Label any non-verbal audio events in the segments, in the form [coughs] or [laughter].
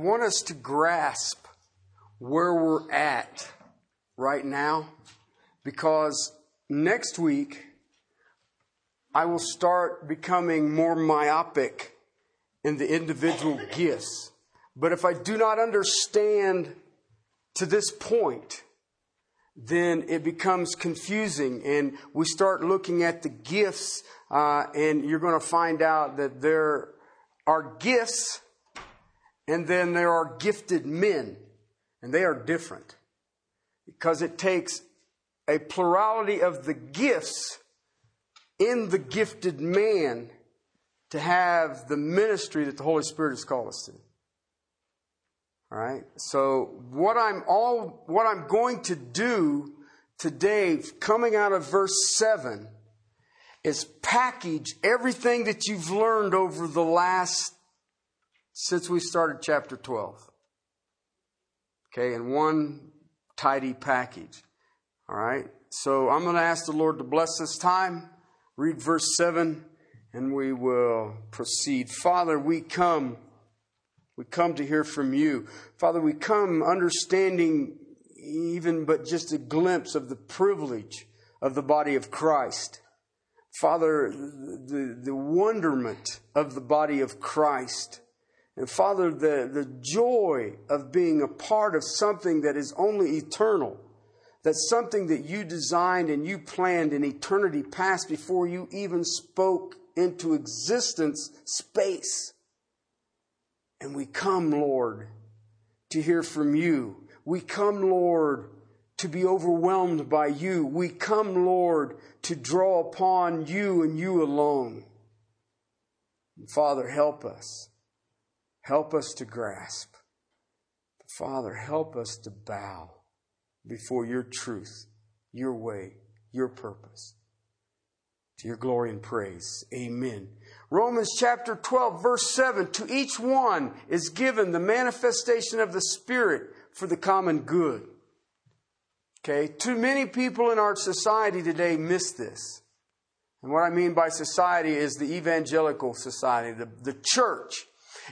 want us to grasp where we're at right now because next week I will start becoming more myopic in the individual [laughs] gifts. But if I do not understand to this point, then it becomes confusing and we start looking at the gifts uh, and you're going to find out that there are gifts and then there are gifted men and they are different because it takes a plurality of the gifts in the gifted man to have the ministry that the Holy Spirit has called us to. All right. So what I'm all what I'm going to do today, coming out of verse seven, is package everything that you've learned over the last since we started chapter twelve. Okay, in one tidy package. All right. So I'm going to ask the Lord to bless this time. Read verse seven, and we will proceed. Father, we come. We come to hear from you. Father, we come understanding even but just a glimpse of the privilege of the body of Christ. Father, the, the wonderment of the body of Christ. And Father, the, the joy of being a part of something that is only eternal. That's something that you designed and you planned in eternity past before you even spoke into existence space. And we come, Lord, to hear from you. We come, Lord, to be overwhelmed by you. We come, Lord, to draw upon you and you alone. And Father, help us. Help us to grasp. Father, help us to bow before your truth, your way, your purpose. To your glory and praise. Amen. Romans chapter 12, verse 7 To each one is given the manifestation of the Spirit for the common good. Okay, too many people in our society today miss this. And what I mean by society is the evangelical society, the, the church.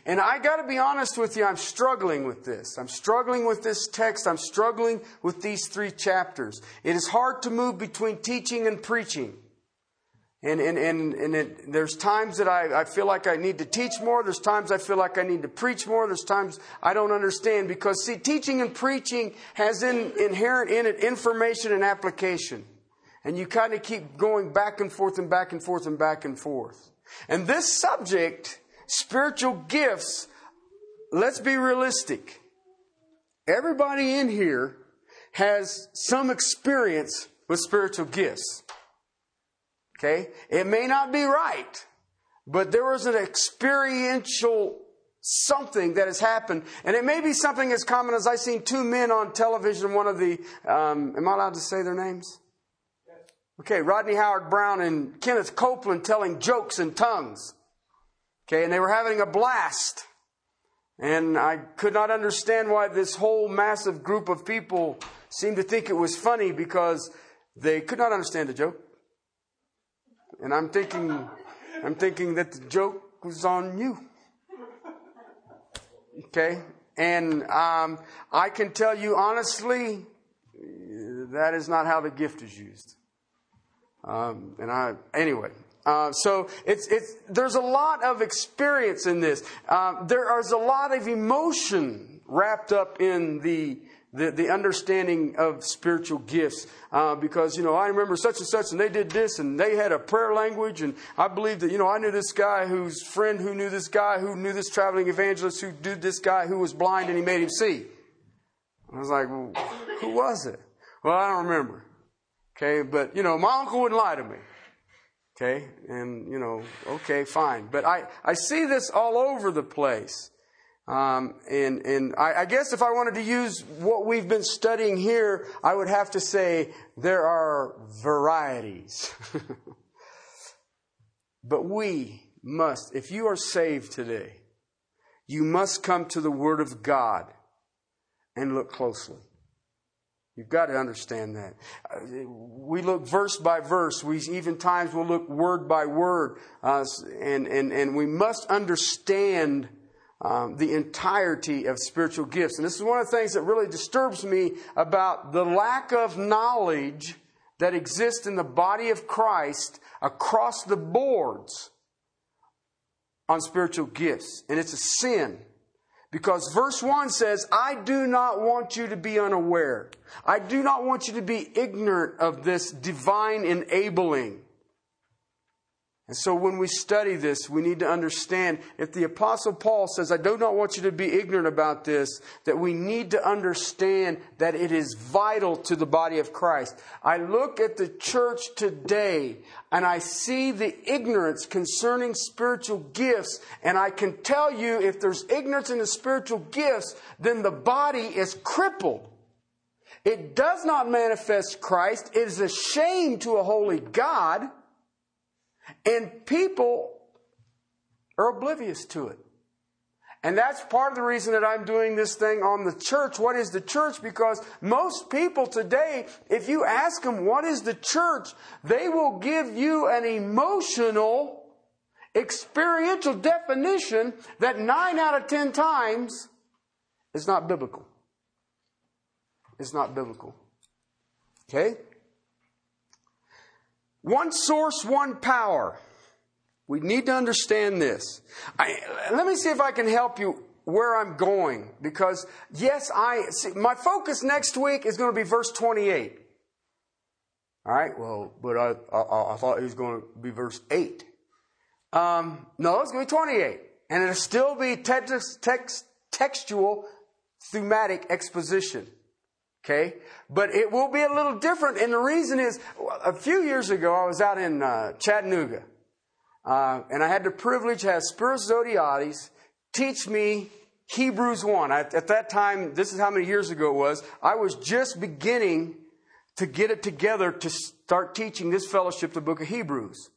And I got to be honest with you, I'm struggling with this. I'm struggling with this text. I'm struggling with these three chapters. It is hard to move between teaching and preaching. And, and, and, and it, there's times that I, I feel like I need to teach more. There's times I feel like I need to preach more. There's times I don't understand because, see, teaching and preaching has in, inherent in it information and application. And you kind of keep going back and forth and back and forth and back and forth. And this subject, spiritual gifts, let's be realistic. Everybody in here has some experience with spiritual gifts. Okay? It may not be right, but there was an experiential something that has happened. And it may be something as common as I've seen two men on television, one of the, um, am I allowed to say their names? Okay, Rodney Howard-Browne and Kenneth Copeland telling jokes in tongues. Okay, and they were having a blast. And I could not understand why this whole massive group of people seemed to think it was funny because they could not understand the joke. And I'm thinking, I'm thinking that the joke was on you. Okay? And um, I can tell you honestly, that is not how the gift is used. Um, and I, anyway, uh, so it's, it's, there's a lot of experience in this. Uh, there is a lot of emotion wrapped up in the the, the understanding of spiritual gifts. Uh, because, you know, I remember such and such and they did this and they had a prayer language. And I believe that, you know, I knew this guy whose friend who knew this guy who knew this traveling evangelist who did this guy who was blind and he made him see. I was like, well, who was it? Well, I don't remember. Okay. But, you know, my uncle wouldn't lie to me. Okay. And, you know, okay, fine. But I, I see this all over the place. Um, and and I, I, guess if I wanted to use what we've been studying here, I would have to say there are varieties. [laughs] but we must, if you are saved today, you must come to the Word of God and look closely. You've got to understand that. We look verse by verse. We even times will look word by word. Uh, and, and, and we must understand um, the entirety of spiritual gifts. And this is one of the things that really disturbs me about the lack of knowledge that exists in the body of Christ across the boards on spiritual gifts. And it's a sin. Because verse 1 says, I do not want you to be unaware. I do not want you to be ignorant of this divine enabling. And so when we study this, we need to understand if the Apostle Paul says, I do not want you to be ignorant about this, that we need to understand that it is vital to the body of Christ. I look at the church today and I see the ignorance concerning spiritual gifts, and I can tell you if there's ignorance in the spiritual gifts, then the body is crippled. It does not manifest Christ. It is a shame to a holy God. And people are oblivious to it. And that's part of the reason that I'm doing this thing on the church. What is the church? Because most people today, if you ask them what is the church, they will give you an emotional, experiential definition that nine out of ten times is not biblical. It's not biblical. Okay? One source, one power. We need to understand this. I, let me see if I can help you where I'm going because yes, I see, my focus next week is going to be verse 28. All right, well, but I, I, I thought it was going to be verse 8. Um, no, it's going to be 28. And it'll still be text, text, textual, thematic exposition. Okay? But it will be a little different. And the reason is, a few years ago, I was out in uh, Chattanooga. Uh, and I had the privilege to have Zodhiates teach me Hebrews 1. I, at that time, this is how many years ago it was, I was just beginning to get it together to start teaching this fellowship the book of Hebrews.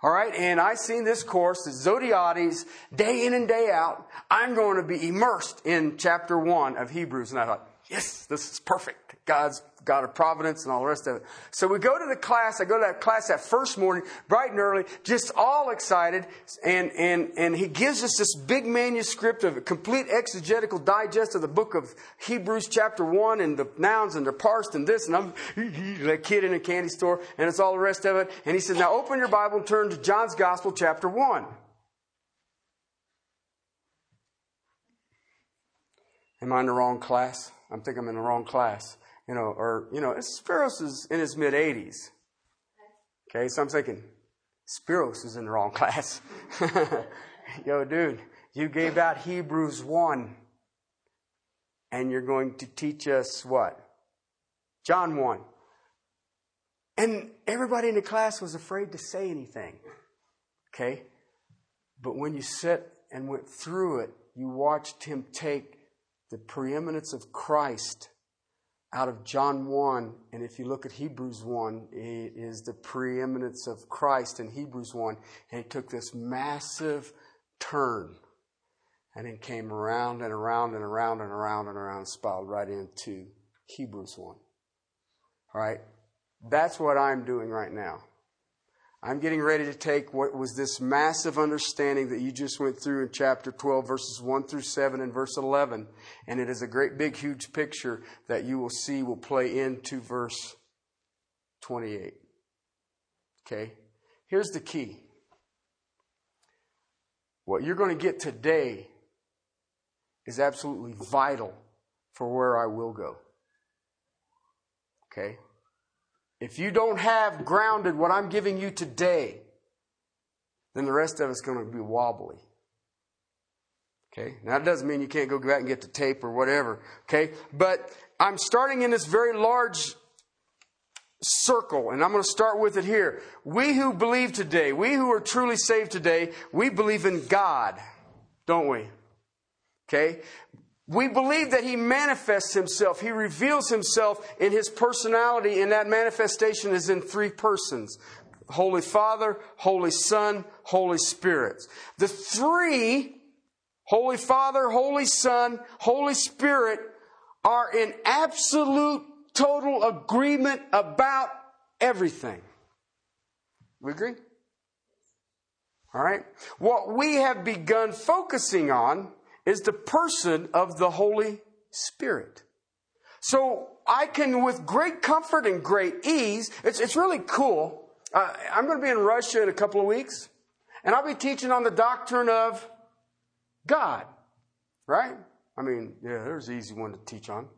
All right, and I seen this course, the Zodhiates, day in and day out. I'm going to be immersed in chapter one of Hebrews, and I thought, yes, this is perfect. God's God of providence and all the rest of it. So we go to the class. I go to that class that first morning, bright and early, just all excited. And, and, and he gives us this big manuscript of a complete exegetical digest of the book of Hebrews chapter one and the nouns and they're parsed and this. And I'm a kid in a candy store and it's all the rest of it. And he says, now open your Bible and turn to John's gospel chapter one. Am I in the wrong class? I'm thinking I'm in the wrong class. You know, or, you know, Spiros is in his mid 80s. Okay, so I'm thinking, Spiros is in the wrong class. [laughs] Yo, dude, you gave out Hebrews 1, and you're going to teach us what? John 1. And everybody in the class was afraid to say anything. Okay? But when you sat and went through it, you watched him take the preeminence of Christ out of John 1, and if you look at Hebrews 1, it is the preeminence of Christ in Hebrews 1, and he took this massive turn and it came around and around and around and around and around, and spiraled right into Hebrews 1. All right? That's what I'm doing right now. I'm getting ready to take what was this massive understanding that you just went through in chapter 12, verses 1 through 7 and verse 11. And it is a great, big, huge picture that you will see will play into verse 28. Okay? Here's the key what you're going to get today is absolutely vital for where I will go. Okay? If you don't have grounded what I'm giving you today, then the rest of it's going to be wobbly. Okay? Now, that doesn't mean you can't go back and get the tape or whatever. Okay? But I'm starting in this very large circle, and I'm going to start with it here. We who believe today, we who are truly saved today, we believe in God, don't we? Okay? We believe that He manifests Himself. He reveals Himself in His personality, and that manifestation is in three persons Holy Father, Holy Son, Holy Spirit. The three, Holy Father, Holy Son, Holy Spirit, are in absolute, total agreement about everything. We agree? All right? What we have begun focusing on is the person of the Holy Spirit. So I can, with great comfort and great ease, it's, it's really cool. Uh, I'm going to be in Russia in a couple of weeks, and I'll be teaching on the doctrine of God, right? I mean, yeah, there's an easy one to teach on.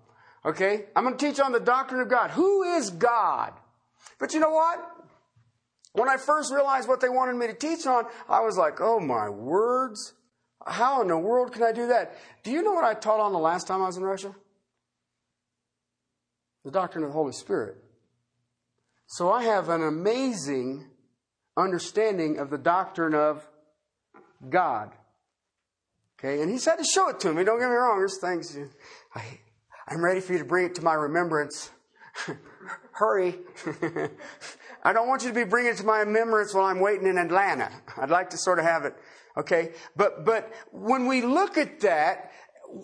Okay? I'm going to teach on the doctrine of God. Who is God? But you know what? When I first realized what they wanted me to teach on, I was like, oh my words. How in the world can I do that? Do you know what I taught on the last time I was in Russia? The doctrine of the Holy Spirit. So I have an amazing understanding of the doctrine of God. Okay, and he's had to show it to me. Don't get me wrong, there's things I, I'm ready for you to bring it to my remembrance. [laughs] Hurry. [laughs] I don't want you to be bringing it to my remembrance while I'm waiting in Atlanta. I'd like to sort of have it, okay? But, but when we look at that,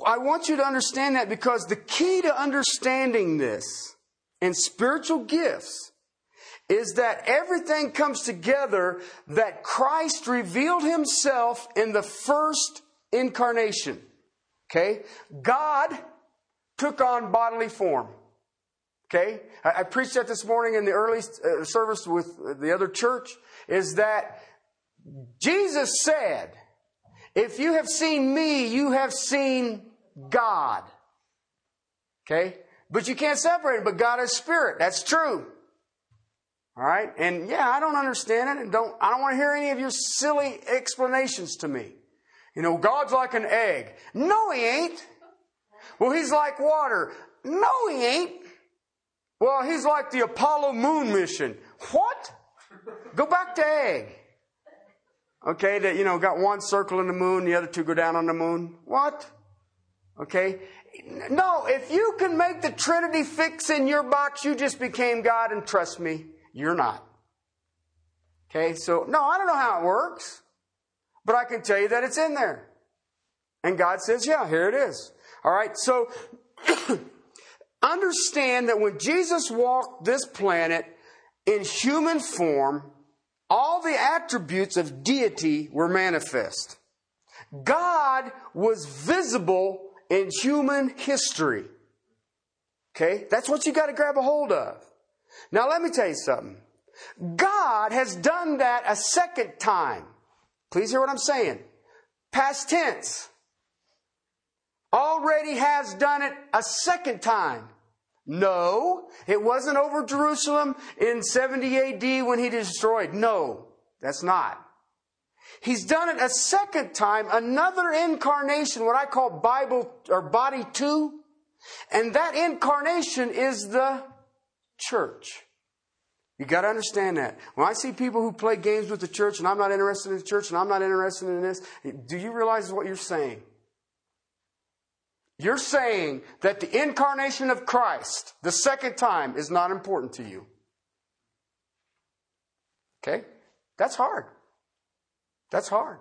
I want you to understand that because the key to understanding this and spiritual gifts is that everything comes together that Christ revealed himself in the first incarnation. Okay? God took on bodily form. Okay? I, I preached that this morning in the early uh, service with the other church is that Jesus said, if you have seen me, you have seen God. Okay? But you can't separate it, but God is spirit. That's true. All right? And yeah, I don't understand it and don't I don't want to hear any of your silly explanations to me. You know, God's like an egg. No, he ain't. Well, he's like water. No, he ain't. Well, he's like the Apollo moon mission. What? Go back to egg. Okay, that, you know, got one circle in the moon, the other two go down on the moon. What? Okay. No, if you can make the Trinity fix in your box, you just became God, and trust me, you're not. Okay, so, no, I don't know how it works, but I can tell you that it's in there. And God says, yeah, here it is. All right, so [coughs] understand that when Jesus walked this planet in human form, all the attributes of deity were manifest. God was visible in human history. Okay? That's what you got to grab a hold of. Now, let me tell you something. God has done that a second time. Please hear what I'm saying. Past tense already has done it a second time. No, it wasn't over Jerusalem in 70 AD when he destroyed. No, that's not. He's done it a second time, another incarnation, what I call Bible or body two. And that incarnation is the church. You got to understand that. When I see people who play games with the church and I'm not interested in the church and I'm not interested in this, do you realize what you're saying? You're saying that the incarnation of Christ, the second time, is not important to you. Okay? That's hard. That's hard.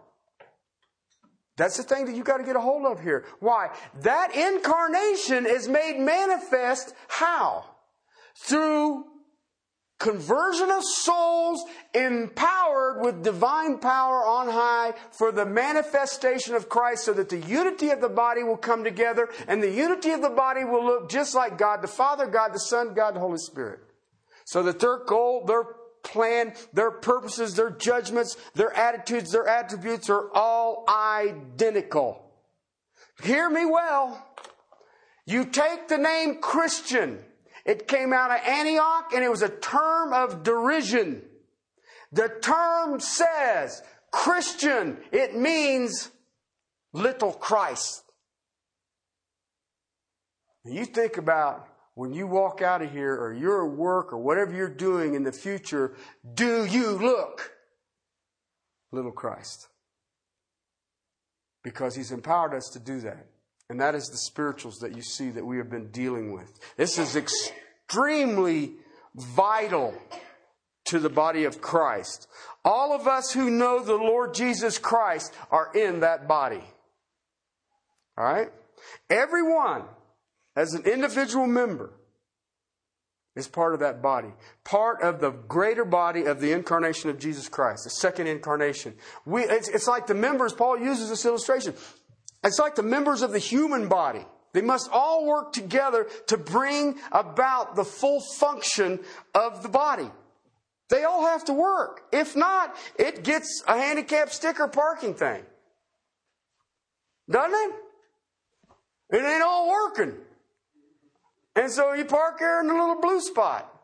That's the thing that you got to get a hold of here. Why? That incarnation is made manifest how? Through conversion of souls empowered with divine power on high for the manifestation of Christ so that the unity of the body will come together and the unity of the body will look just like God the Father, God the Son, God the Holy Spirit. So that their goal, their plan, their purposes, their judgments, their attitudes, their attributes are all identical. Hear me well. You take the name Christian it came out of Antioch and it was a term of derision. The term says Christian. It means little Christ. You think about when you walk out of here or you're at work or whatever you're doing in the future, do you look little Christ? Because he's empowered us to do that. And that is the spirituals that you see that we have been dealing with. This is extremely vital to the body of Christ. All of us who know the Lord Jesus Christ are in that body. All right? Everyone, as an individual member, is part of that body. Part of the greater body of the incarnation of Jesus Christ, the second incarnation. We, it's, it's like the members, Paul uses this illustration. It's like the members of the human body. They must all work together to bring about the full function of the body. They all have to work. If not, it gets a handicap sticker parking thing. Doesn't it? It ain't all working. And so you park there in the little blue spot.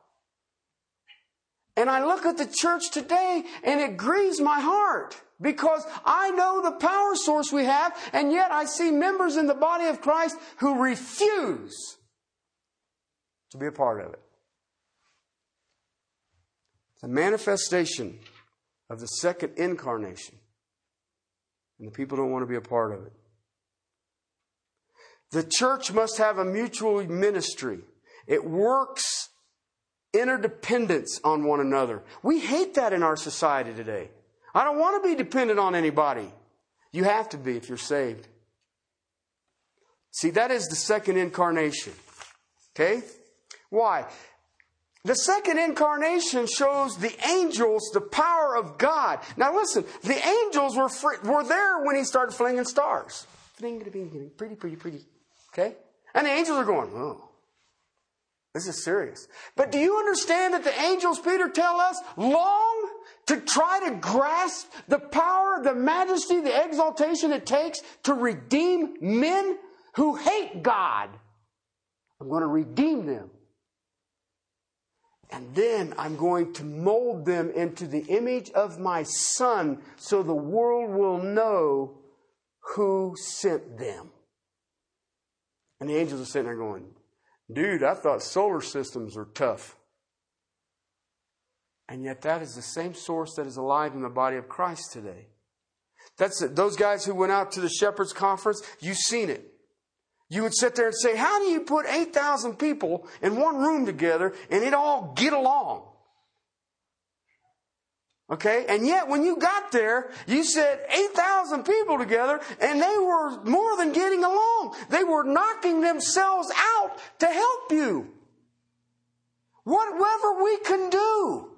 And I look at the church today and it grieves my heart because I know the power source we have, and yet I see members in the body of Christ who refuse to be a part of it. The manifestation of the second incarnation, and the people don't want to be a part of it. The church must have a mutual ministry. It works interdependence on one another. We hate that in our society today. I don't want to be dependent on anybody. You have to be if you're saved. See, that is the second incarnation. Okay? Why? The second incarnation shows the angels the power of God. Now listen, the angels were, were there when he started flinging stars. Pretty, pretty, pretty. Okay? And the angels are going, oh, this is serious. But do you understand that the angels, Peter, tell us, long to try to grasp the power, the majesty, the exaltation it takes to redeem men who hate God? I'm going to redeem them. And then I'm going to mold them into the image of my Son so the world will know who sent them. And the angels are sitting there going, Dude, I thought solar systems are tough. And yet, that is the same source that is alive in the body of Christ today. That's it. Those guys who went out to the Shepherds Conference, you've seen it. You would sit there and say, How do you put 8,000 people in one room together and it all get along? Okay? And yet, when you got there, you said 8,000 people together, and they were more than getting along. They were knocking themselves out to help you. Whatever we can do.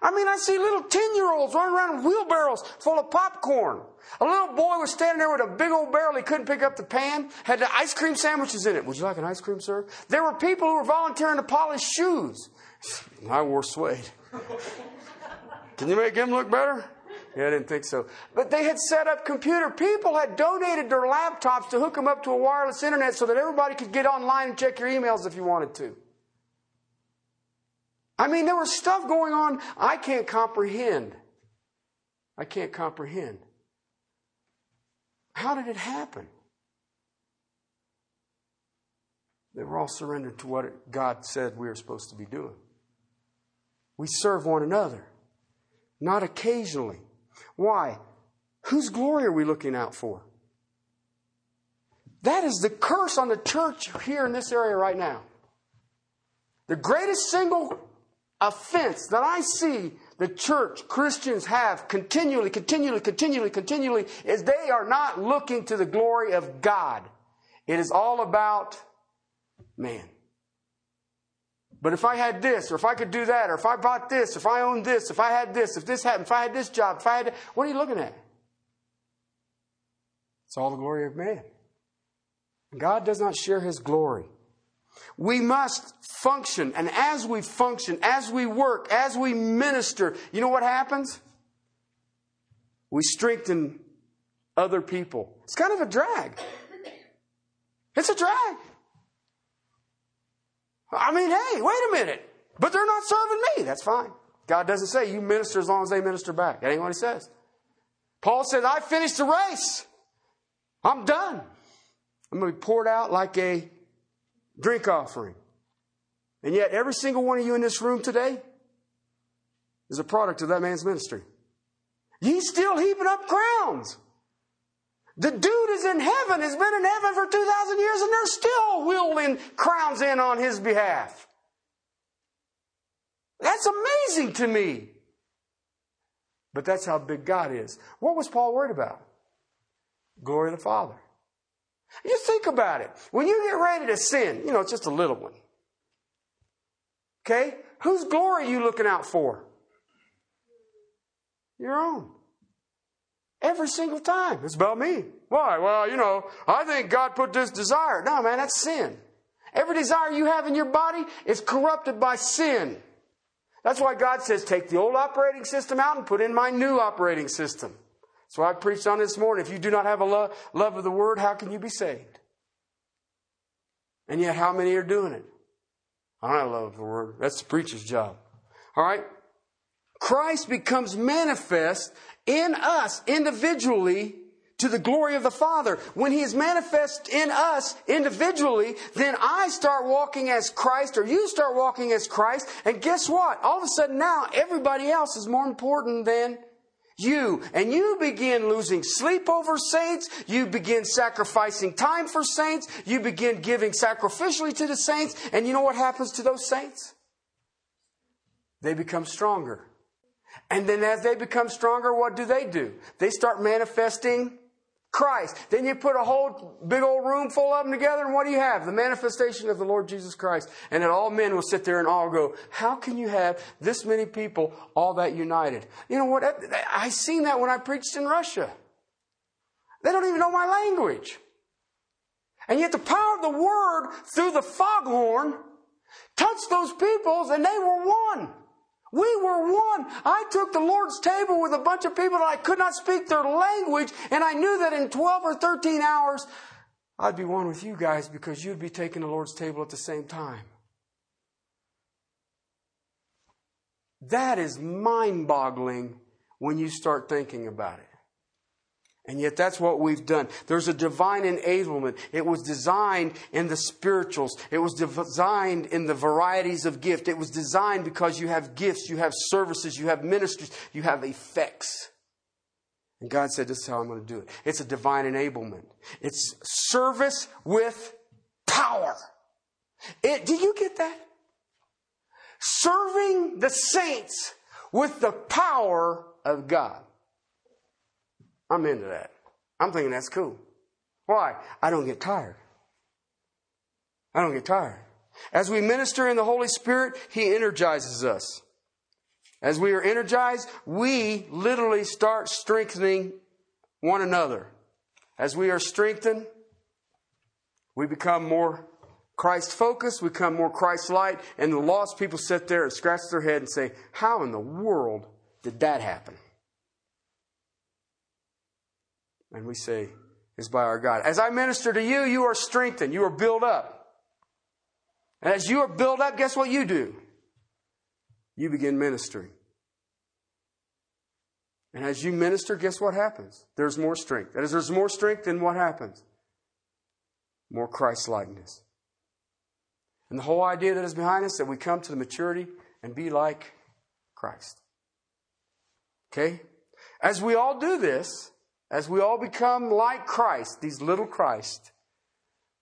I mean, I see little 10 year olds running around with wheelbarrows full of popcorn. A little boy was standing there with a big old barrel. He couldn't pick up the pan. Had the ice cream sandwiches in it. Would you like an ice cream, sir? There were people who were volunteering to polish shoes. [laughs] I wore suede. Can you make him look better? Yeah, I didn't think so. But they had set up computer. People had donated their laptops to hook them up to a wireless internet so that everybody could get online and check your emails if you wanted to. I mean, there was stuff going on I can't comprehend. I can't comprehend. How did it happen? They were all surrendered to what God said we were supposed to be doing. We serve one another not occasionally. Why? Whose glory are we looking out for? That is the curse on the church here in this area right now. The greatest single offense that I see the church, Christians have continually, continually, continually, continually is they are not looking to the glory of God. It is all about man. But if I had this, or if I could do that, or if I bought this, if I owned this, if I had this, if this happened, if I had this job, if I had, what are you looking at? It's all the glory of man. God does not share his glory. We must function, and as we function, as we work, as we minister, you know what happens? We strengthen other people. It's kind of a drag. It's a drag. I mean, hey, wait a minute. But they're not serving me. That's fine. God doesn't say you minister as long as they minister back. That ain't what he says. Paul says, I finished the race. I'm done. I'm going to be poured out like a drink offering. And yet, every single one of you in this room today is a product of that man's ministry. He's still heaping up crowns. The dude is in heaven, has been in heaven for 2,000 years, and they're still wielding crowns in on his behalf. That's amazing to me. But that's how big God is. What was Paul worried about? Glory of the Father. You think about it. When you get ready to sin, you know, it's just a little one. Okay? Whose glory are you looking out for? Your own. Every single time. It's about me. Why? Well, you know, I think God put this desire. No, man, that's sin. Every desire you have in your body is corrupted by sin. That's why God says, take the old operating system out and put in my new operating system. So I preached on this morning. If you do not have a love, love of the word, how can you be saved? And yet, how many are doing it? I don't love the word. That's the preacher's job. All right? Christ becomes manifest in us individually to the glory of the Father. When He is manifest in us individually, then I start walking as Christ or you start walking as Christ. And guess what? All of a sudden now everybody else is more important than you. And you begin losing sleep over saints. You begin sacrificing time for saints. You begin giving sacrificially to the saints. And you know what happens to those saints? They become stronger. And then as they become stronger, what do they do? They start manifesting Christ. Then you put a whole big old room full of them together, and what do you have? The manifestation of the Lord Jesus Christ. And then all men will sit there and all go, How can you have this many people all that united? You know what? I seen that when I preached in Russia. They don't even know my language. And yet the power of the word through the foghorn touched those peoples, and they were one. We were one. I took the Lord's table with a bunch of people that I could not speak their language, and I knew that in 12 or 13 hours, I'd be one with you guys because you'd be taking the Lord's table at the same time. That is mind boggling when you start thinking about it. And yet that's what we've done. There's a divine enablement. It was designed in the spirituals. It was designed in the varieties of gift. It was designed because you have gifts, you have services, you have ministries, you have effects. And God said, This is how I'm going to do it. It's a divine enablement. It's service with power. It, do you get that? Serving the saints with the power of God. I'm into that. I'm thinking that's cool. Why? I don't get tired. I don't get tired. As we minister in the Holy Spirit, He energizes us. As we are energized, we literally start strengthening one another. As we are strengthened, we become more Christ focused, we become more Christ light, and the lost people sit there and scratch their head and say, How in the world did that happen? And we say, is by our God. As I minister to you, you are strengthened. You are built up. And as you are built up, guess what you do? You begin ministering. And as you minister, guess what happens? There's more strength. And as there's more strength, then what happens? More Christ likeness. And the whole idea that is behind us that we come to the maturity and be like Christ. Okay? As we all do this, as we all become like Christ, these little Christ,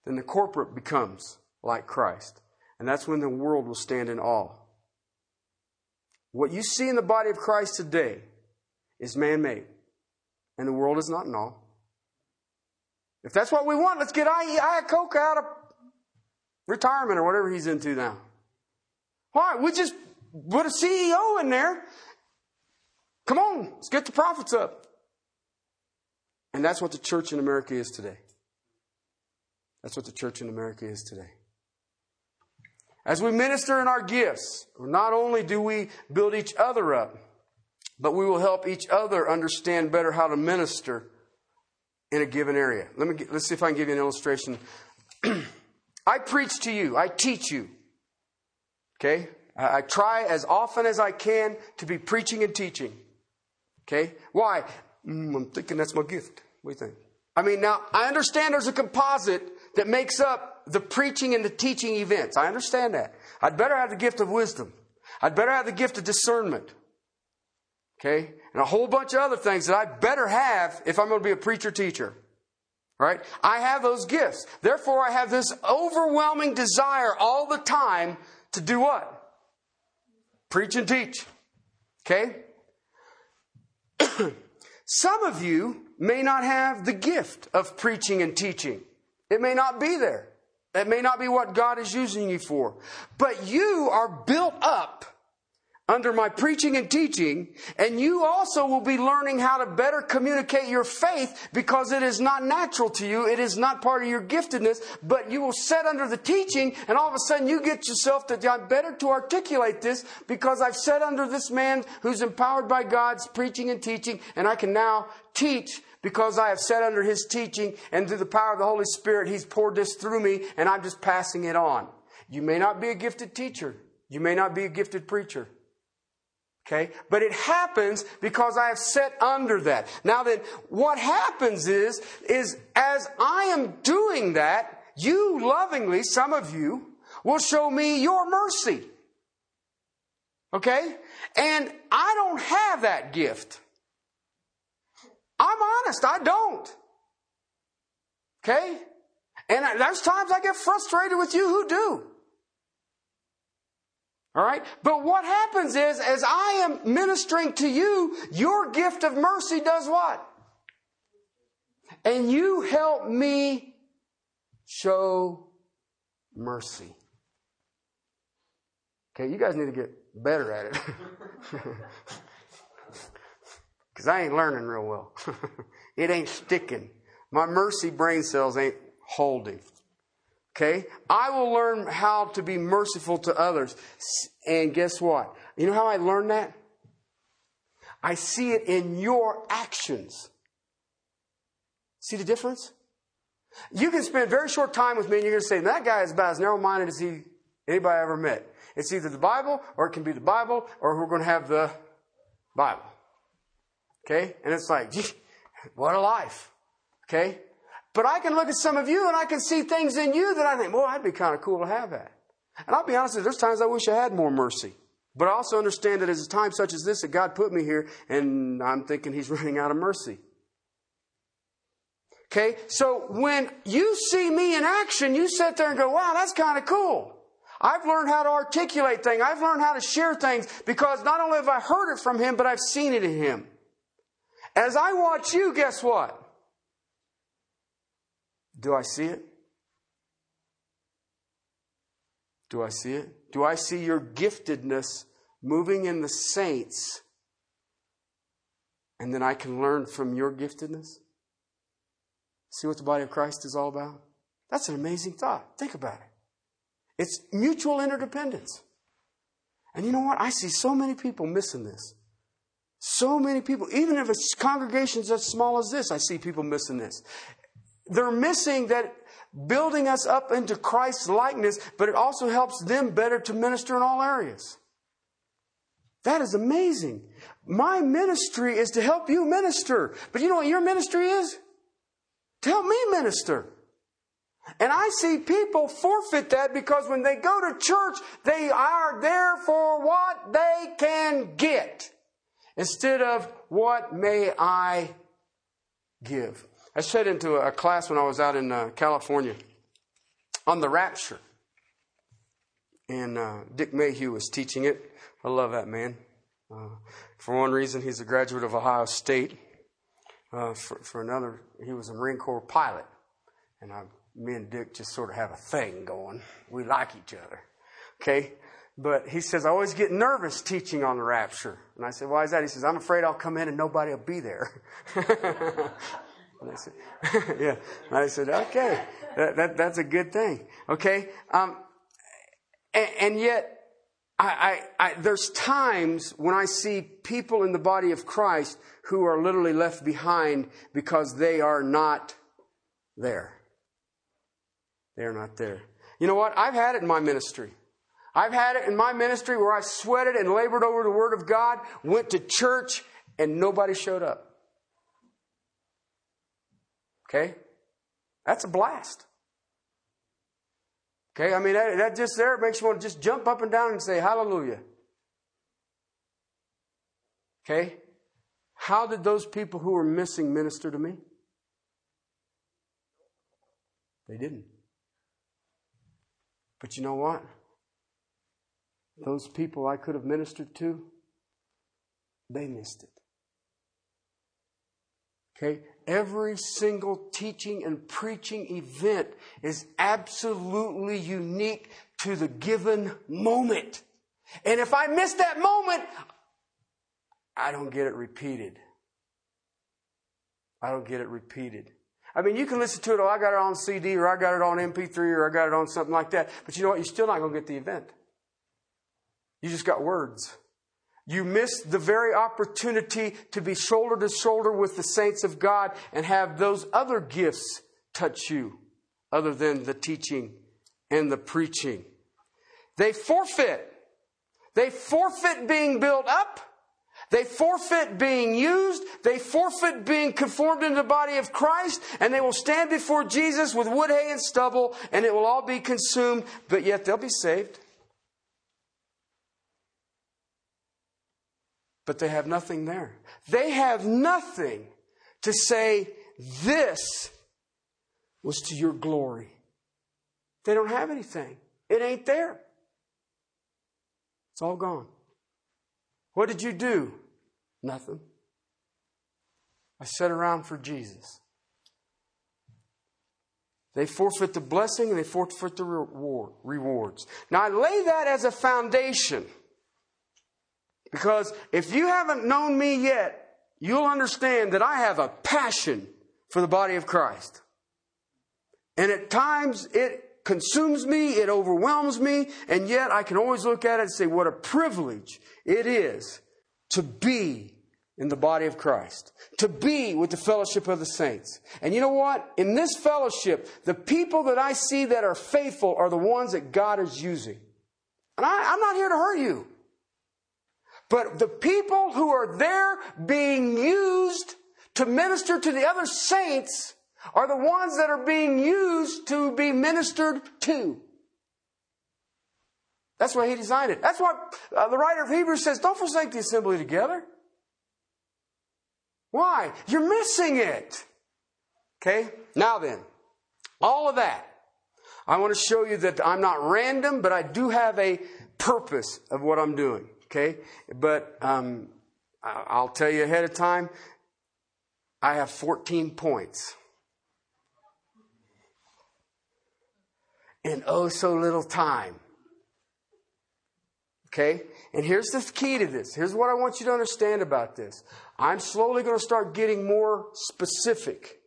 then the corporate becomes like Christ. And that's when the world will stand in awe. What you see in the body of Christ today is man made, and the world is not in awe. If that's what we want, let's get Iacocca out of retirement or whatever he's into now. Why? We just put a CEO in there. Come on, let's get the profits up. And that's what the church in America is today. That's what the church in America is today. As we minister in our gifts, not only do we build each other up, but we will help each other understand better how to minister in a given area. Let me get, let's see if I can give you an illustration. [clears throat] I preach to you, I teach you. Okay? I, I try as often as I can to be preaching and teaching. Okay? Why? Mm, I'm thinking that's my gift. What do you think? I mean, now, I understand there's a composite that makes up the preaching and the teaching events. I understand that. I'd better have the gift of wisdom. I'd better have the gift of discernment. Okay? And a whole bunch of other things that I better have if I'm going to be a preacher teacher. Right? I have those gifts. Therefore, I have this overwhelming desire all the time to do what? Preach and teach. Okay? [clears throat] Some of you may not have the gift of preaching and teaching. It may not be there. That may not be what God is using you for. But you are built up under my preaching and teaching, and you also will be learning how to better communicate your faith because it is not natural to you. It is not part of your giftedness, but you will set under the teaching, and all of a sudden you get yourself that I'm better to articulate this because I've set under this man who's empowered by God's preaching and teaching, and I can now teach because I have set under his teaching, and through the power of the Holy Spirit, he's poured this through me, and I'm just passing it on. You may not be a gifted teacher. You may not be a gifted preacher. Okay? But it happens because I have set under that. Now then, what happens is, is as I am doing that, you lovingly, some of you, will show me your mercy. Okay? And I don't have that gift. I'm honest, I don't. Okay? And there's times I get frustrated with you who do. All right? But what happens is, as I am ministering to you, your gift of mercy does what? And you help me show mercy. Okay, you guys need to get better at it. [laughs] Because I ain't learning real well. [laughs] it ain't sticking. My mercy brain cells ain't holding. Okay? I will learn how to be merciful to others. And guess what? You know how I learned that? I see it in your actions. See the difference? You can spend very short time with me and you're going to say, that guy is about as narrow minded as he, anybody I ever met. It's either the Bible or it can be the Bible or we're going to have the Bible. Okay? And it's like, gee, [laughs] what a life. Okay? But I can look at some of you and I can see things in you that I think, well, that'd be kind of cool to have that. And I'll be honest with you, there's times I wish I had more mercy. But I also understand that it's a time such as this that God put me here and I'm thinking He's [laughs] running out of mercy. Okay? So when you see me in action, you sit there and go, wow, that's kind of cool. I've learned how to articulate things. I've learned how to share things because not only have I heard it from Him, but I've seen it in Him. As I watch you, guess what? Do I see it? Do I see it? Do I see your giftedness moving in the saints? And then I can learn from your giftedness? See what the body of Christ is all about? That's an amazing thought. Think about it. It's mutual interdependence. And you know what? I see so many people missing this. So many people, even if it's congregations as small as this, I see people missing this. They're missing that building us up into Christ's likeness, but it also helps them better to minister in all areas. That is amazing. My ministry is to help you minister. But you know what your ministry is? To help me minister. And I see people forfeit that because when they go to church, they are there for what they can get instead of what may I give. I sat into a class when I was out in uh, California on the rapture. And uh, Dick Mayhue was teaching it. I love that man. Uh, for one reason, he's a graduate of Ohio State. Uh, for, for, another, he was a Marine Corps pilot. And I, me and Dick just sort of have a thing going. We like each other. Okay? But he says, I always get nervous teaching on the rapture. And I said, Why is that? He says, I'm afraid I'll come in and nobody will be there. [laughs] And I said, [laughs] yeah. And I said, okay, that, that, that's a good thing. Okay. Um, and, and, yet, I, I, I, there's times when I see people in the body of Christ who are literally left behind because they are not there. They are not there. You know what? I've had it in my ministry. I've had it in my ministry where I sweated and labored over the Word of God, went to church, and nobody showed up. Okay? That's a blast. Okay? I mean, that, that just there makes you want to just jump up and down and say, Hallelujah. Okay? How did those people who were missing minister to me? They didn't. But you know what? Those people I could have ministered to, they missed it. Okay? Every single teaching and preaching event is absolutely unique to the given moment. And if I miss that moment, I don't get it repeated. I don't get it repeated. I mean, you can listen to it, oh, I got it on CD, or I got it on MP3, or I got it on something like that. But you know what? You're still not going to get the event. You just got words. You miss the very opportunity to be shoulder to shoulder with the saints of God and have those other gifts touch you, other than the teaching and the preaching. They forfeit. They forfeit being built up. They forfeit being used. They forfeit being conformed into the body of Christ. And they will stand before Jesus with wood, hay, and stubble, and it will all be consumed, but yet they'll be saved. But they have nothing there. They have nothing to say, This was to your glory. They don't have anything. It ain't there. It's all gone. What did you do? Nothing. I sat around for Jesus. They forfeit the blessing and they forfeit the reward, rewards. Now, I lay that as a foundation because if you haven't known me yet, you'll understand that I have a passion for the body of Christ. And at times it consumes me, it overwhelms me, and yet I can always look at it and say, what a privilege it is to be in the body of Christ, to be with the fellowship of the saints. And you know what? In this fellowship, the people that I see that are faithful are the ones that God is using. And I, am not here to hurt you. But the people who are there being used to minister to the other saints are the ones that are being used to be ministered to. That's why he designed it. That's why uh, the writer of Hebrews says don't forsake the assembly together. Why? You're missing it. Okay? Now then, all of that. I want to show you that I'm not random, but I do have a purpose of what I'm doing. Okay? But um, I'll tell you ahead of time, I have 14 points. in oh so little time. Okay? And here's the key to this. Here's what I want you to understand about this. I'm slowly going to start getting more specific.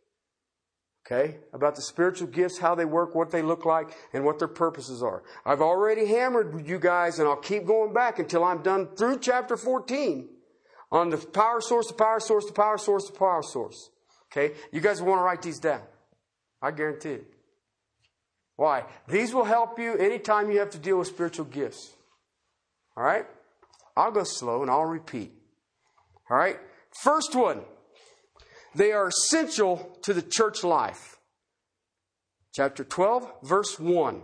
Okay? About the spiritual gifts, how they work, what they look like, and what their purposes are. I've already hammered you guys, and I'll keep going back until I'm done through chapter 14 on the power source, the power source, the power source, the power source. Okay? You guys want to write these down. I guarantee it. Why? These will help you anytime you have to deal with spiritual gifts. All right? I'll go slow and I'll repeat. All right? First one. They are essential to the church life. Chapter 12, verse 1.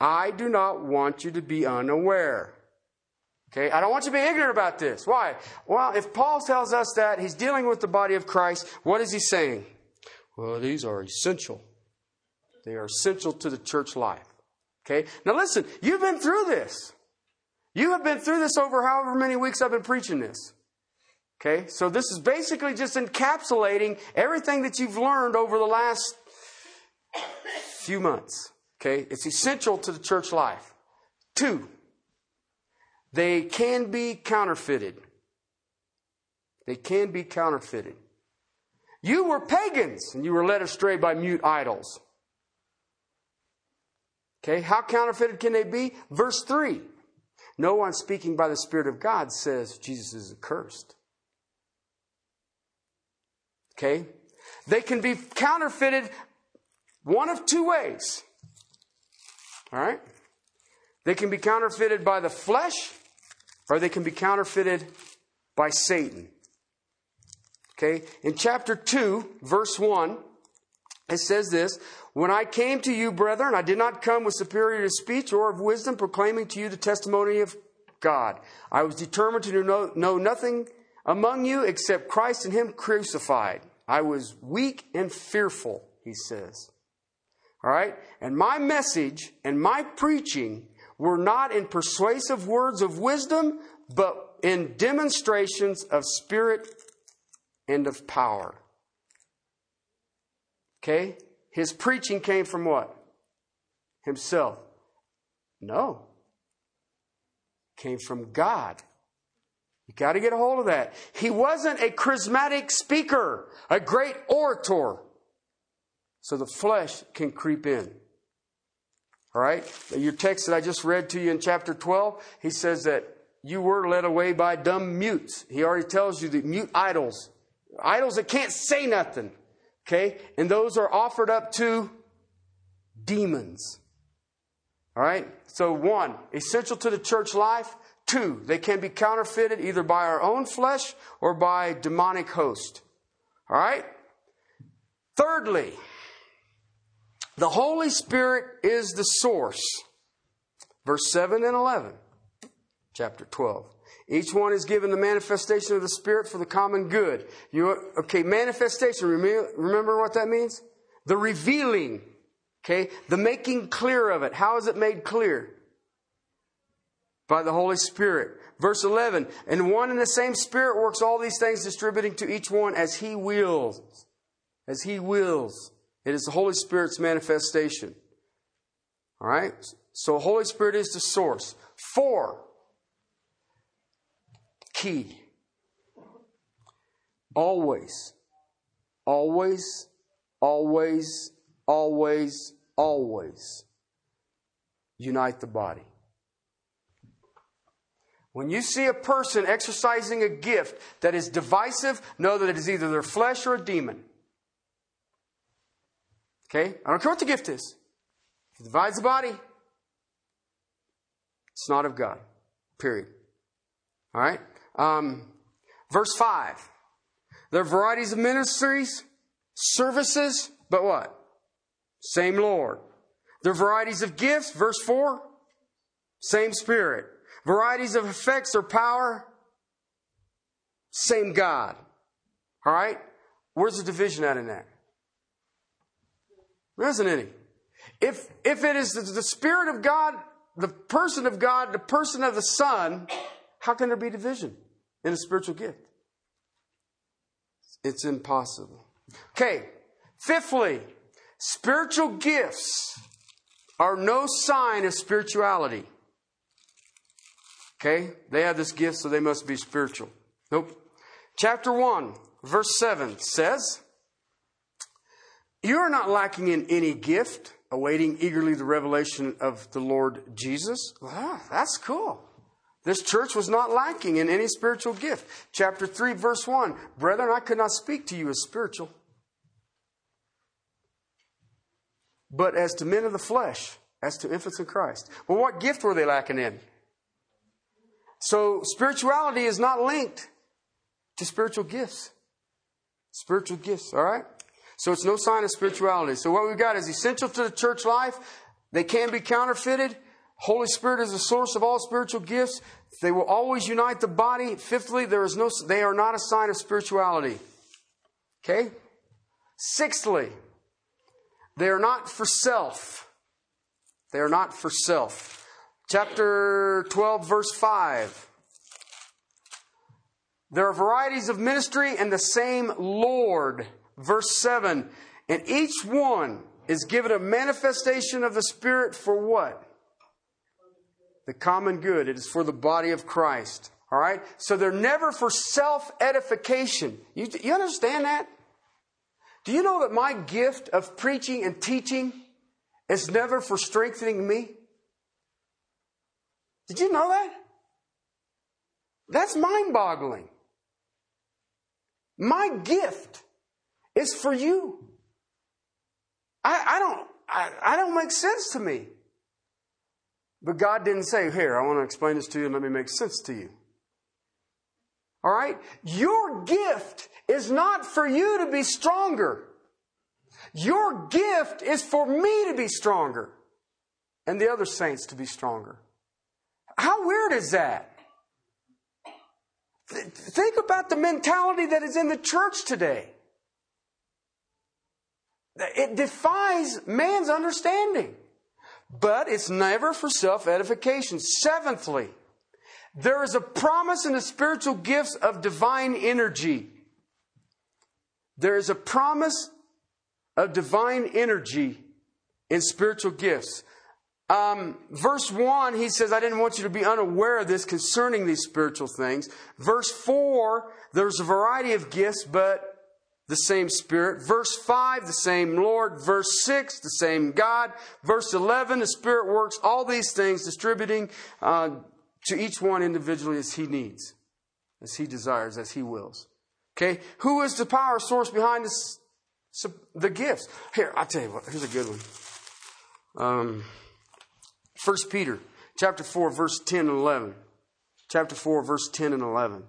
I do not want you to be unaware. Okay, I don't want you to be ignorant about this. Why? Well, if Paul tells us that he's dealing with the body of Christ, what is he saying? Well, these are essential they are essential to the church life. Okay? Now listen, you've been through this. You have been through this over however many weeks I've been preaching this. Okay? So this is basically just encapsulating everything that you've learned over the last few months. Okay? It's essential to the church life. Two, they can be counterfeited. They can be counterfeited. You were pagans and you were led astray by mute idols. Okay, how counterfeited can they be? Verse 3. No one speaking by the Spirit of God says Jesus is accursed. Okay? They can be counterfeited one of two ways. All right? They can be counterfeited by the flesh, or they can be counterfeited by Satan. Okay? In chapter 2, verse 1, it says this when I came to you, brethren, I did not come with superior speech or of wisdom, proclaiming to you the testimony of God. I was determined to know, know nothing among you except Christ and Him crucified. I was weak and fearful, he says. All right? And my message and my preaching were not in persuasive words of wisdom, but in demonstrations of spirit and of power. Okay? His preaching came from what? Himself. No. came from God. You got to get a hold of that. He wasn't a charismatic speaker, a great orator. So the flesh can creep in. All right? Your text that I just read to you in chapter 12, he says that you were led away by dumb mutes. He already tells you the mute idols. Idols that can't say nothing. Okay? And those are offered up to demons. All right? So, one, essential to the church life. Two, they can be counterfeited either by our own flesh or by demonic host. All right? Thirdly, the Holy Spirit is the source. Verse 7 and 11, chapter 12. Each one is given the manifestation of the Spirit for the common good. You, okay, manifestation, remember, what that means? The revealing, okay? The making clear of it. How is it made clear? By the Holy Spirit. Verse 11, and one and the same Spirit works all these things, distributing to each one as He wills. As He wills. It is the Holy Spirit's manifestation. All right? So, Holy Spirit is the source. Four, key. Always, always, always, always, always unite the body. When you see a person exercising a gift that is divisive, know that it is either their flesh or a demon. Okay? I don't care what the gift is. It divides the body. It's not of God. Period. All right? Um, verse 5. There are varieties of ministries, services, but what? Same Lord. Are varieties of gifts, verse 4. Same Spirit. Varieties of effects or power, same God. All right? Where's the division at in that? There isn't any. If, if it is the Spirit of God, the person of God, the person of the Son, how can there be division in a spiritual gift? It's impossible. Okay, fifthly, spiritual gifts are no sign of spirituality. Okay, they have this gift, so they must be spiritual. Nope. Chapter 1, verse 7 says, you are not lacking in any gift, awaiting eagerly the revelation of the Lord Jesus. Wow, that's cool. This church was not lacking in any spiritual gift. Chapter 3, verse 1 Brethren, I could not speak to you as spiritual, but as to men of the flesh, as to infants in Christ. Well, what gift were they lacking in? So, spirituality is not linked to spiritual gifts. Spiritual gifts, all right? So it's no sign of spirituality. So what we've got is essential to the church life. They can be counterfeited. Holy Spirit is the source of all spiritual gifts. They will always unite the body. Fifthly, there is no, they are not a sign of spirituality. Okay? Sixthly, they are not for self. They are not for self. Chapter 12, verse 5. There are varieties of ministry and the same Lord verse 7 and each one is given a manifestation of the Spirit for what? The common good. It is for the body of Christ. All right? So they're never for self edification. You, you understand that? Do you know that my gift of preaching and teaching is never for strengthening me? Did you know that? That's mind boggling. My gift is for you. I, I don't, I, I don't make sense to me. But God didn't say, here, I want to explain this to you and let me make sense to you. All right? Your gift is not for you to be stronger. Your gift is for me to be stronger and the other saints to be stronger. How weird is that? Think about the mentality that is in the church today. It defies man's understanding. But it's never for self edification. Seventhly, there is a promise in the spiritual gifts of divine energy. There is a promise of divine energy in spiritual gifts. Um, verse 1, he says, I didn't want you to be unaware of this concerning these spiritual things. Verse 4, there's a variety of gifts, but the same Spirit. Verse 5, the same Lord. Verse 6, the same God. Verse 11, the Spirit works all these things, distributing uh, to each one individually as He needs, as He desires, as He wills. Okay? Who is the power source behind this, the gifts? Here, I'll tell you what. Here's a good one. Um, 1 Peter chapter 4, verse 10 and 11. Chapter 4, verse 10 and 11.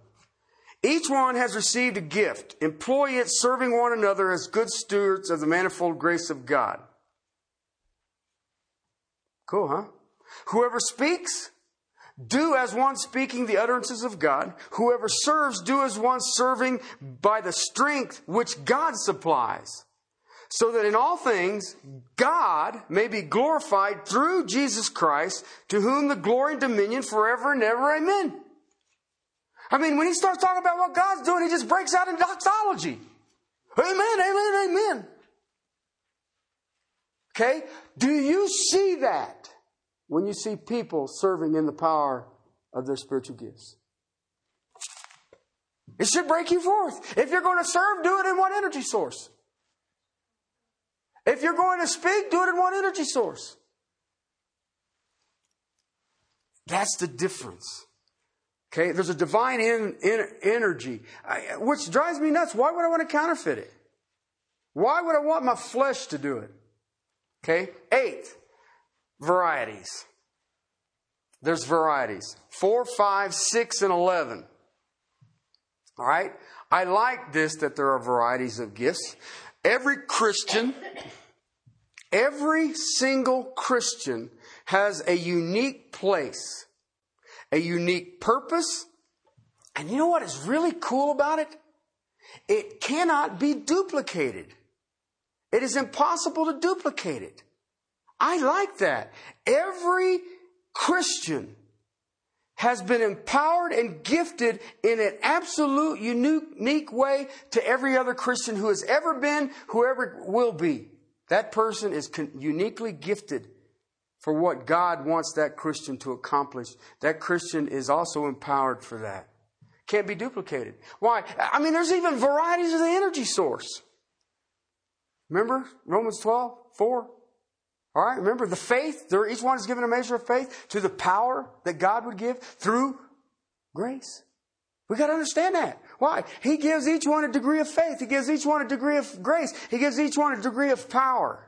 Each one has received a gift. Employ it serving one another as good stewards of the manifold grace of God. Cool, huh? Whoever speaks, do as one speaking the utterances of God. Whoever serves, do as one serving by the strength which God supplies. So that in all things, God may be glorified through Jesus Christ, to whom the glory and dominion forever and ever. Amen. I mean, when he starts talking about what God's doing, he just breaks out in doxology. Amen, amen, amen. Okay? Do you see that when you see people serving in the power of their spiritual gifts? It should break you forth. If you're going to serve, do it in one energy source. If you're going to speak, do it in one energy source. That's the difference. Okay, there's a divine in, in, energy, I, which drives me nuts. Why would I want to counterfeit it? Why would I want my flesh to do it? Okay, eighth, varieties. There's varieties four, five, six, and eleven. All right, I like this that there are varieties of gifts. Every Christian, every single Christian has a unique place a unique purpose. And you know what is really cool about it? It cannot be duplicated. It is impossible to duplicate it. I like that. Every Christian has been empowered and gifted in an absolute unique way to every other Christian who has ever been, whoever will be. That person is uniquely gifted for what God wants that Christian to accomplish. That Christian is also empowered for that. Can't be duplicated. Why? I mean, there's even varieties of the energy source. Remember Romans 12, 4? All right, remember the faith, there, each one is given a measure of faith to the power that God would give through grace. We got to understand that. Why? He gives each one a degree of faith. He gives each one a degree of grace. He gives each one a degree of power.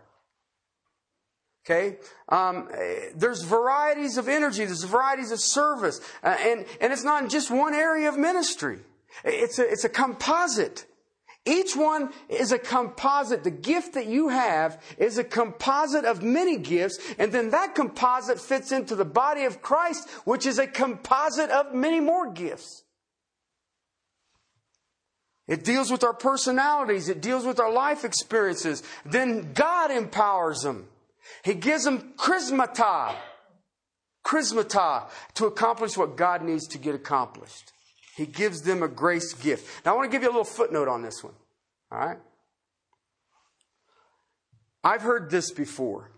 Okay? Um, there's varieties of energy, there's varieties of service, uh, and, and it's not in just one area of ministry. It's a, it's a composite. Each one is a composite. The gift that you have is a composite of many gifts, and then that composite fits into the body of Christ, which is a composite of many more gifts. It deals with our personalities. It deals with our life experiences. Then God empowers them. He gives them charismata, charismata to accomplish what God needs to get accomplished. He gives them a grace gift. Now, I want to give you a little footnote on this one. All right? I've heard this before.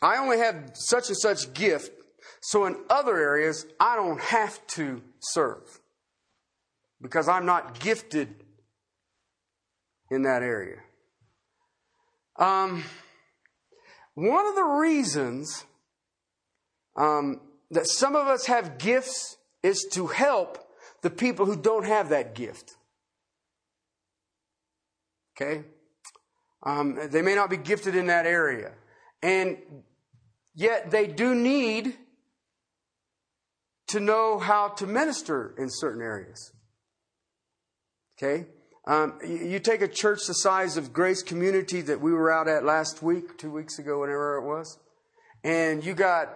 I only have such and such gift, so in other areas, I don't have to serve because I'm not gifted in that area. Um, one of the reasons um, that some of us have gifts is to help the people who don't have that gift. Okay? Um, they may not be gifted in that area. And yet they do need to know how to minister in certain areas. Okay? Um, you take a church the size of Grace Community that we were out at last week, two weeks ago, whenever it was, and you got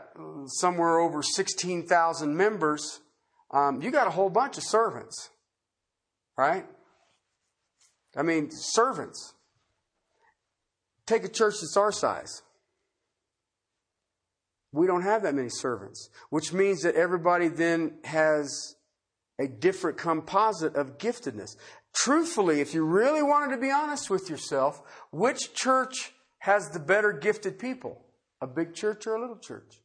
somewhere over 16,000 members, um, you got a whole bunch of servants, right? I mean, servants. Take a church that's our size. We don't have that many servants, which means that everybody then has a different composite of giftedness truthfully, if you really wanted to be honest with yourself, which church has the better gifted people? A big church or a little church?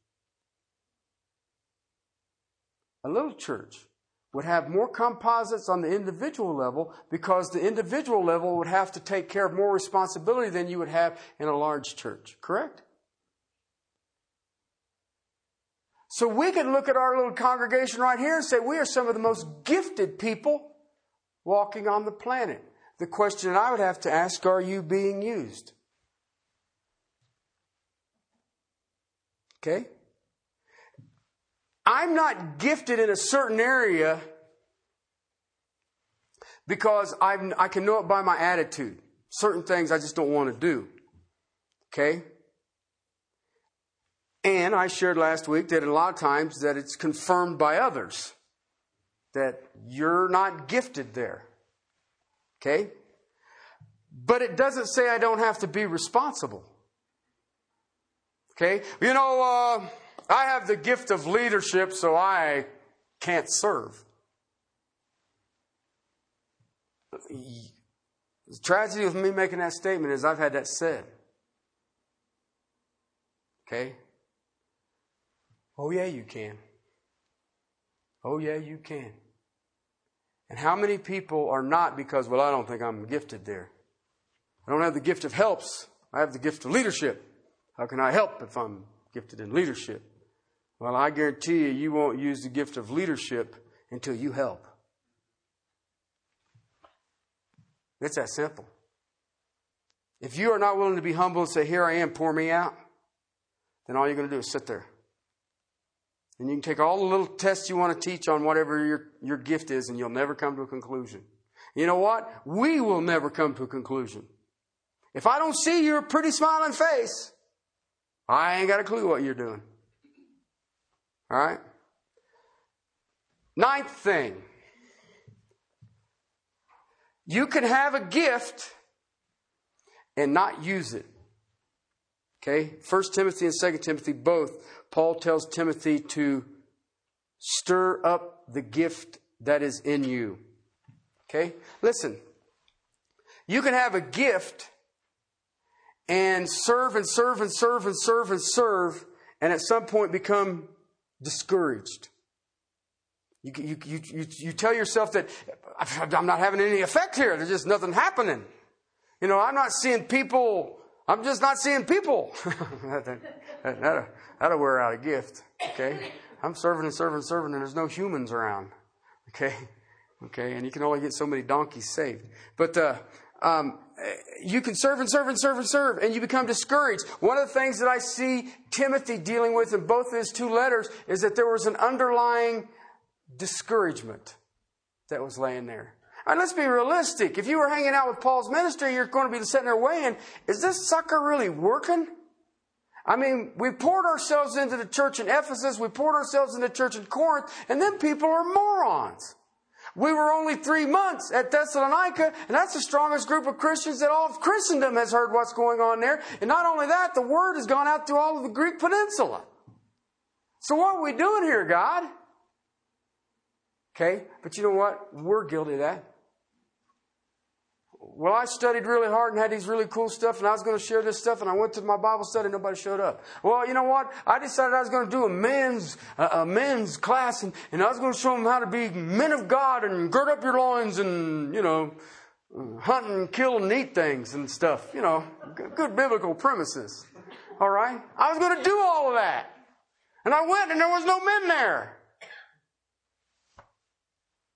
A little church, would have more composites on the individual level because the individual level would have to take care of more responsibility than you would have in a large church. Correct? So we can look at our little congregation right here and say we are some of the most gifted people walking on the planet. The question I would have to ask are you being used? Okay? I'm not gifted in a certain area because I'm, I can know it by my attitude. Certain things I just don't want to do. Okay? And I shared last week that a lot of times that it's confirmed by others that you're not gifted there. Okay? But it doesn't say I don't have to be responsible. Okay? You know, uh, I have the gift of leadership, so I can't serve. The tragedy with me making that statement is I've had that said. Okay? Oh, yeah, you can. Oh, yeah, you can. And how many people are not because, well, I don't think I'm gifted there? I don't have the gift of helps. I have the gift of leadership. How can I help if I'm gifted in leadership? Well, I guarantee you, you won't use the gift of leadership until you help. It's that simple. If you are not willing to be humble and say, Here I am, pour me out, then all you're going to do is sit there. And you can take all the little tests you want to teach on whatever your, your gift is, and you'll never come to a conclusion. You know what? We will never come to a conclusion. If I don't see your pretty smiling face, I ain't got a clue what you're doing. All right? Ninth thing. You can have a gift and not use it. Okay? First Timothy and Second Timothy both, Paul tells Timothy to stir up the gift that is in you. Okay? Listen. You can have a gift and serve and serve and serve and serve and serve, and at some point become discouraged. You, you, you, you, you tell yourself that I'm not having any effect here. There's just nothing happening. You know, I'm not seeing people. I'm just not seeing people. [laughs] that'll, that'll wear out a gift. Okay. I'm serving and serving and serving, and there's no humans around. Okay. Okay. And you can only get so many donkeys saved. But, uh, um, you can serve and serve and serve and serve, and you become discouraged. One of the things that I see Timothy dealing with in both of his two letters is that there was an underlying discouragement that was laying there. And let's be realistic. If you were hanging out with Paul's ministry, you're going to be sitting there weighing, is this sucker really working? I mean, we poured ourselves into the church in Ephesus, we poured ourselves into the church in Corinth, and then people are morons. We were only three months at Thessalonica, and that's the strongest group of Christians that all of Christendom has heard what's going on there. And not only that, the word has gone out through all of the Greek peninsula. So what are we doing here, God? Okay, but you know what? We're guilty of that. Well, I studied really hard and had these really cool stuff, and I was going to share this stuff, and I went to my Bible study, and nobody showed up. Well, you know what? I decided I was going to do a men's a men's class, and, and I was going to show them how to be men of God and gird up your loins and you know hunt and kill and eat things and stuff. You know, good, good biblical premises. All right, I was going to do all of that, and I went, and there was no men there.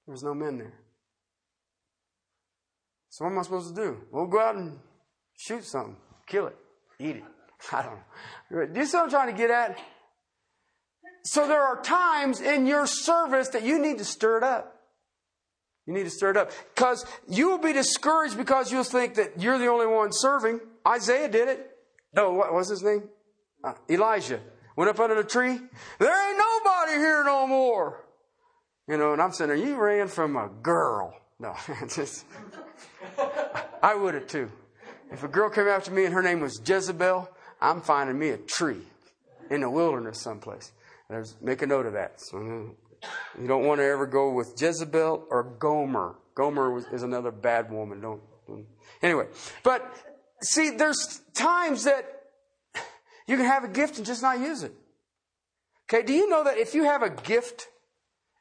There was no men there. So what am I supposed to do? Well, go out and shoot something, kill it, eat it. [laughs] I don't know. Do you see what I'm trying to get at? So there are times in your service that you need to stir it up. You need to stir it up. Because you will be discouraged because you'll think that you're the only one serving. Isaiah did it. No, what was his name? Uh, Elijah. Went up under the tree. There ain't nobody here no more. You know, and I'm saying, you ran from a girl. No, [laughs] just, I would have too. If a girl came after me and her name was Jezebel, I'm finding me a tree in the wilderness someplace. There's, make a note of that. So you don't want to ever go with Jezebel or Gomer. Gomer is another bad woman. Don't, don't. Anyway, but see, there's times that you can have a gift and just not use it. Okay, do you know that if you have a gift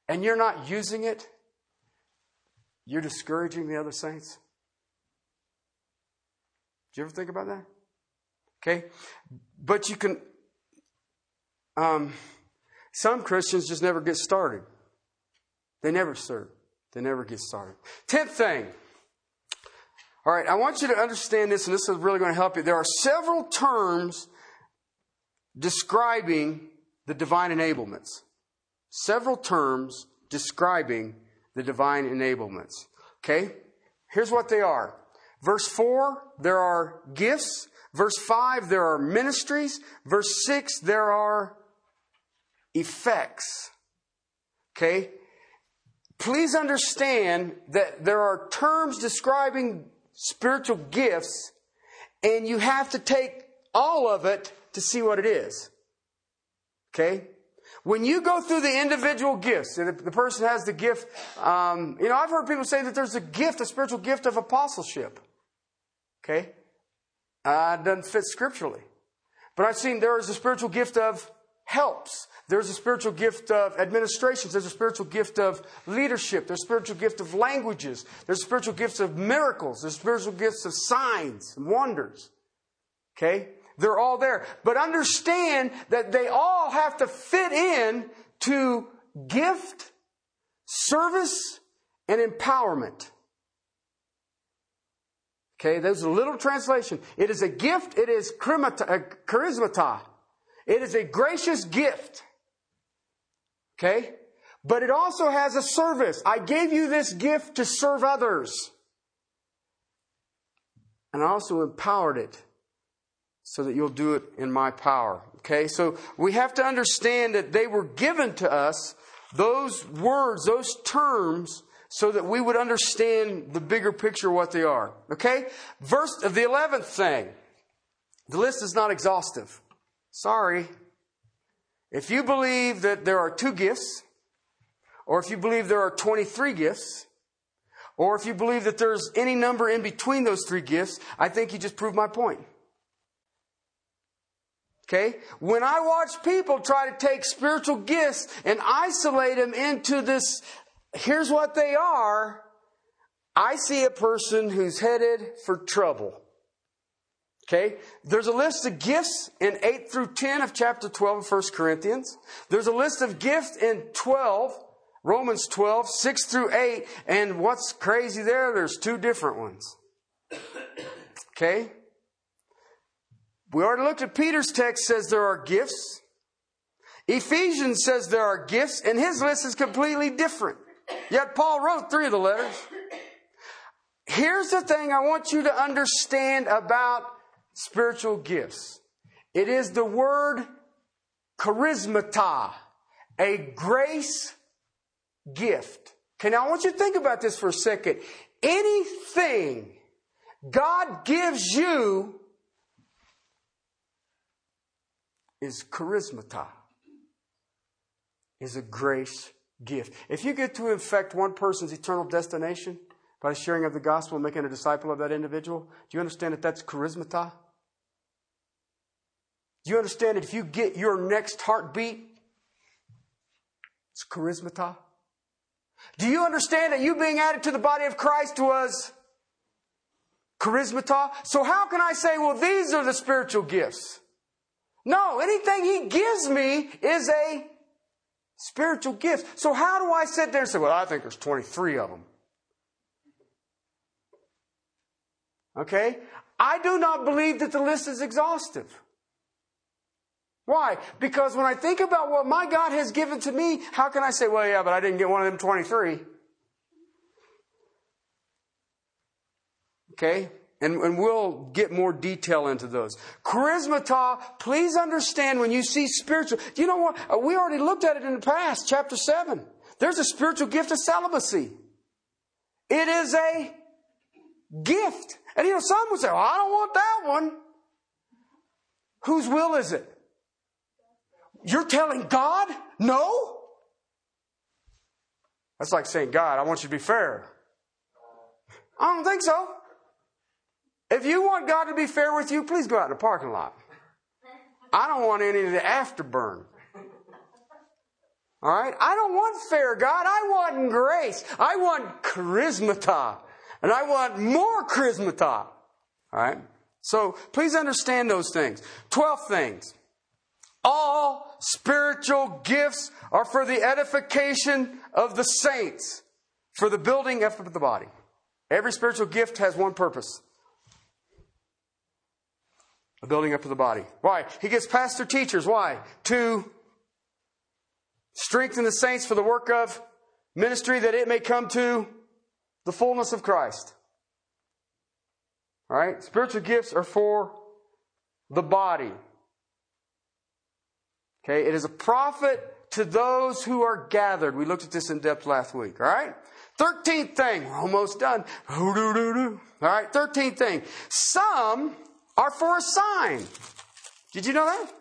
and you're not using it, you're discouraging the other saints. Did you ever think about that? Okay? But you can, um, some Christians just never get started. They never serve. They never get started. Tenth thing. All right, I want you to understand this, and this is really going to help you. There are several terms describing the divine enablements. Several terms describing the divine enablements. Okay? Here's what they are. Verse 4, there are gifts. Verse 5, there are ministries. Verse 6, there are effects. Okay? Please understand that there are terms describing spiritual gifts, and you have to take all of it to see what it is. Okay? When you go through the individual gifts, and the person has the gift, um, you know, I've heard people say that there's a gift, a spiritual gift of apostleship. Okay? Uh, doesn't fit scripturally. But I've seen there is a spiritual gift of helps. There's a spiritual gift of administrations. There's a spiritual gift of leadership. There's a spiritual gift of languages. There's spiritual gifts of miracles. There's spiritual gifts of signs and wonders. Okay? They're all there. But understand that they all have to fit in to gift, service, and empowerment. Okay, there's a little translation. It is a gift, it is uh, charismata. It is a gracious gift. Okay? But it also has a service. I gave you this gift to serve others. And I also empowered it so that you'll do it in my power. Okay? So we have to understand that they were given to us, those words, those terms, so that we would understand the bigger picture of what they are. Okay? Verse of the 11th thing. The list is not exhaustive. Sorry. If you believe that there are two gifts, or if you believe there are 23 gifts, or if you believe that there's any number in between those three gifts, I think you just proved my point. Okay? When I watch people try to take spiritual gifts and isolate them into this, here's what they are, I see a person who's headed for trouble. Okay? There's a list of gifts in 8 through 10 of chapter 12 of 1 Corinthians. There's a list of gifts in 12, Romans 12, 6 through 8. And what's crazy there? There's two different ones. Okay? We already looked at Peter's text says there are gifts. Ephesians says there are gifts, and his list is completely different. Yet Paul wrote three of the letters. Here's the thing I want you to understand about spiritual gifts. It is the word charismata, a grace gift. Okay, now I want you to think about this for a second. Anything God gives you is charismata, is a grace gift. If you get to infect one person's eternal destination by the sharing of the gospel and making a disciple of that individual, do you understand that that's charismata? Do you understand that if you get your next heartbeat, it's charismata? Do you understand that you being added to the body of Christ was charismata? So how can I say, well, these are the spiritual gifts? No, anything he gives me is a spiritual gifts. So how do I sit there and say, well, I think there's 23 of them? Okay? I do not believe that the list is exhaustive. Why? Because when I think about what my God has given to me, how can I say, well, yeah, but I didn't get one of them 23? Okay? And, and we'll get more detail into those. Charismata, please understand when you see spiritual, you know what? Uh, we already looked at it in the past, chapter 7. There's a spiritual gift of celibacy. It is a gift. And you know, some would say, well, I don't want that one. Whose will is it? You're telling God no? That's like saying, God, I want you to be fair. I don't think so. If you want God to be fair with you, please go out in the parking lot. I don't want any of the afterburn. All right? I don't want fair, God. I want grace. I want charismata. And I want more charismata. All right? So please understand those things. Twelve things. All spiritual gifts are for the edification of the saints, for the building up of the body. Every spiritual gift has one purpose the building up of the body. Why? He gives pastor teachers. Why? To strengthen the saints for the work of ministry that it may come to the fullness of Christ. All right? Spiritual gifts are for the body. Okay? It is a profit to those who are gathered. We looked at this in depth last week. All right? Thirteenth thing. We're almost done. All right? Thirteenth thing. Some are for a sign. Did you know that?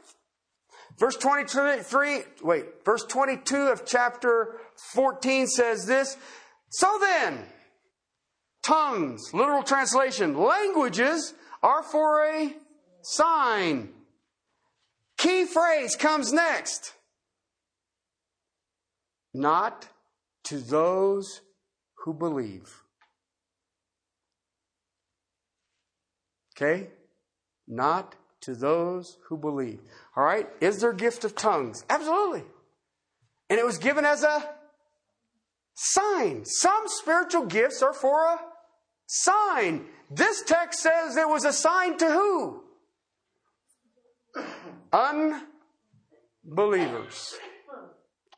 Verse 23, wait, verse 22 of chapter 14 says this. So then, tongues, literal translation, languages are for a sign. Key phrase comes next. Not to those who believe. Okay? Not to those who believe. All right? Is there gift of tongues? Absolutely. And it was given as a sign. Some spiritual gifts are for a sign. This text says it was a sign to who? Unbelievers.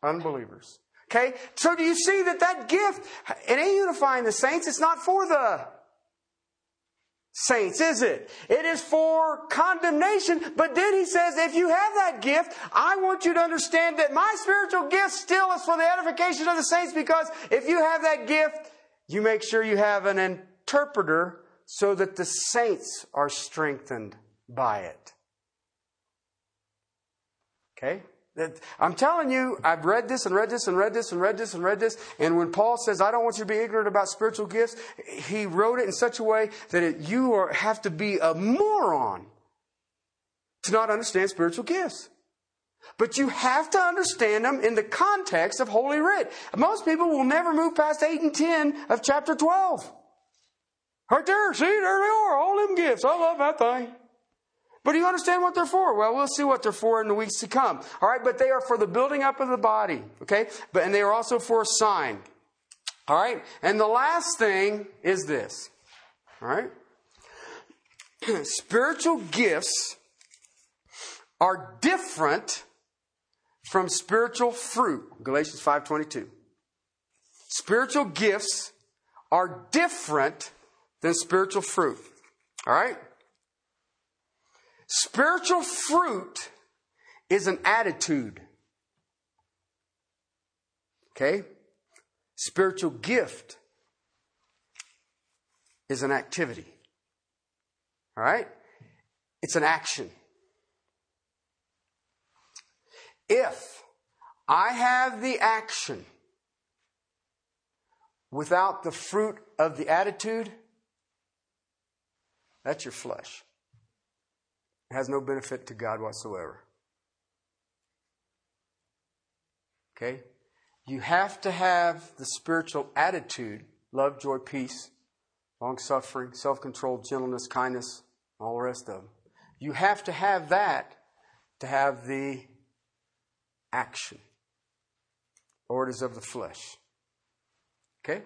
Unbelievers. Okay? So do you see that that gift, it ain't unifying the saints. It's not for the saints, is it? It is for condemnation. But then he says, if you have that gift, I want you to understand that my spiritual gift still is for the edification of the saints because if you have that gift, you make sure you have an interpreter so that the saints are strengthened by it. Okay? I'm telling you, I've read this and read this and read this and read this and read this. And when Paul says, I don't want you to be ignorant about spiritual gifts, he wrote it in such a way that it, you are, have to be a moron to not understand spiritual gifts. But you have to understand them in the context of Holy Writ. Most people will never move past 8 and 10 of chapter 12. Right there, see, there they are, all them gifts. I love that thing. But do you understand what they're for? Well, we'll see what they're for in the weeks to come. All right, but they are for the building up of the body, okay? But and they are also for a sign. All right? And the last thing is this. All right? [clears throat] Spiritual gifts are different from spiritual fruit. Galatians 5:22. Spiritual gifts are different than spiritual fruit. All right? Spiritual fruit is an attitude. Okay? Spiritual gift is an activity. All right? It's an action. If I have the action without the fruit of the attitude, that's your flesh has no benefit to God whatsoever. Okay? You have to have the spiritual attitude love, joy, peace, long suffering, self control, gentleness, kindness, all the rest of them. You have to have that to have the action, or it is of the flesh. Okay?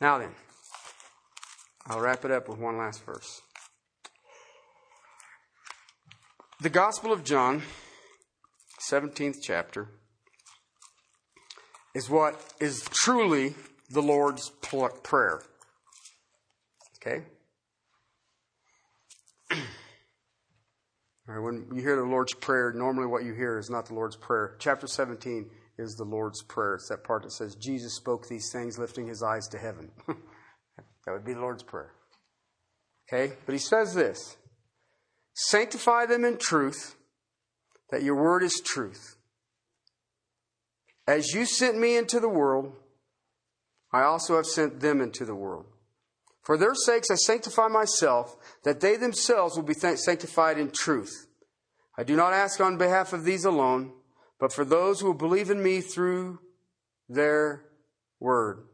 Now then, I'll wrap it up with one last verse. The Gospel of John, 17th chapter, is what is truly the Lord's Prayer. Okay? [clears throat] All right, when you hear the Lord's Prayer, normally what you hear is not the Lord's Prayer. Chapter 17 is the Lord's Prayer. It's that part that says, Jesus spoke these things, lifting his eyes to heaven. [laughs] that would be the Lord's Prayer. Okay? But he says this Sanctify them in truth, that your word is truth. As you sent me into the world, I also have sent them into the world. For their sakes I sanctify myself, that they themselves will be sanctified in truth. I do not ask on behalf of these alone, but for those who believe in me through their word,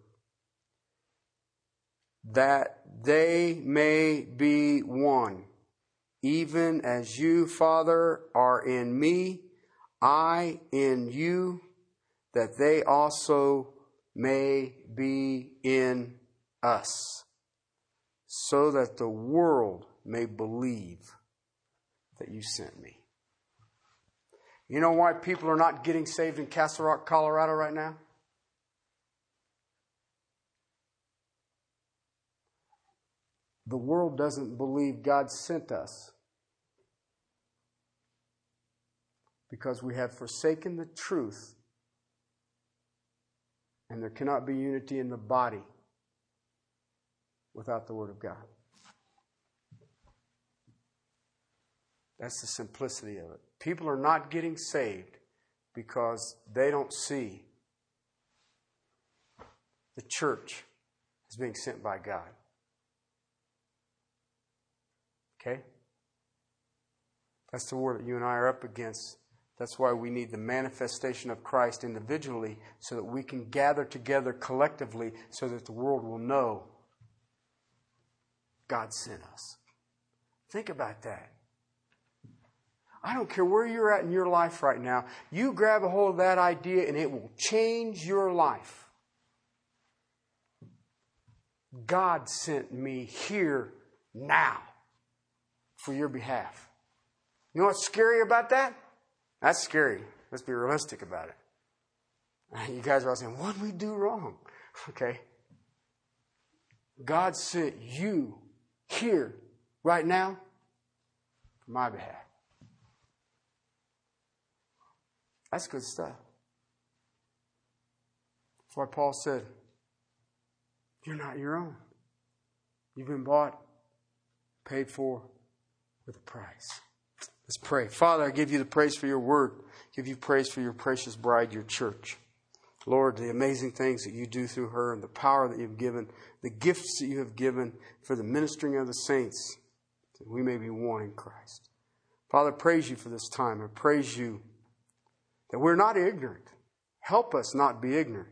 that they may be one, even as you, Father, are in me, I in you, that they also may be in us, so that the world may believe that you sent me. You know why people are not getting saved in Castle Rock, Colorado right now? The world doesn't believe God sent us because we have forsaken the truth, and there cannot be unity in the body without the Word of God. That's the simplicity of it. People are not getting saved because they don't see the church as being sent by God. Okay? That's the war that you and I are up against. That's why we need the manifestation of Christ individually so that we can gather together collectively so that the world will know God sent us. Think about that. I don't care where you're at in your life right now. You grab a hold of that idea and it will change your life. God sent me here now for your behalf. You know what's scary about that? That's scary. Let's be realistic about it. You guys are all saying, what did we do wrong? [laughs] Okay. God sent you here, right now, for my behalf. That's good stuff. That's why Paul said, You're not your own. You've been bought, paid for with a price. Let's pray. Father, I give you the praise for your word. I give you praise for your precious bride, your church. Lord, the amazing things that you do through her and the power that you've given, the gifts that you have given for the ministering of the saints, that we may be one in Christ. Father, praise you for this time. I praise you that we're not ignorant. Help us not be ignorant.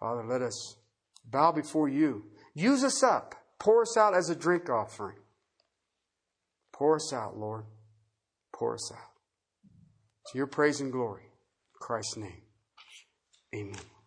Father, let us bow before you. Use us up. Pour us out as a drink offering. Pour us out, Lord. Pour us out. To your praise and glory. In Christ's name. Amen.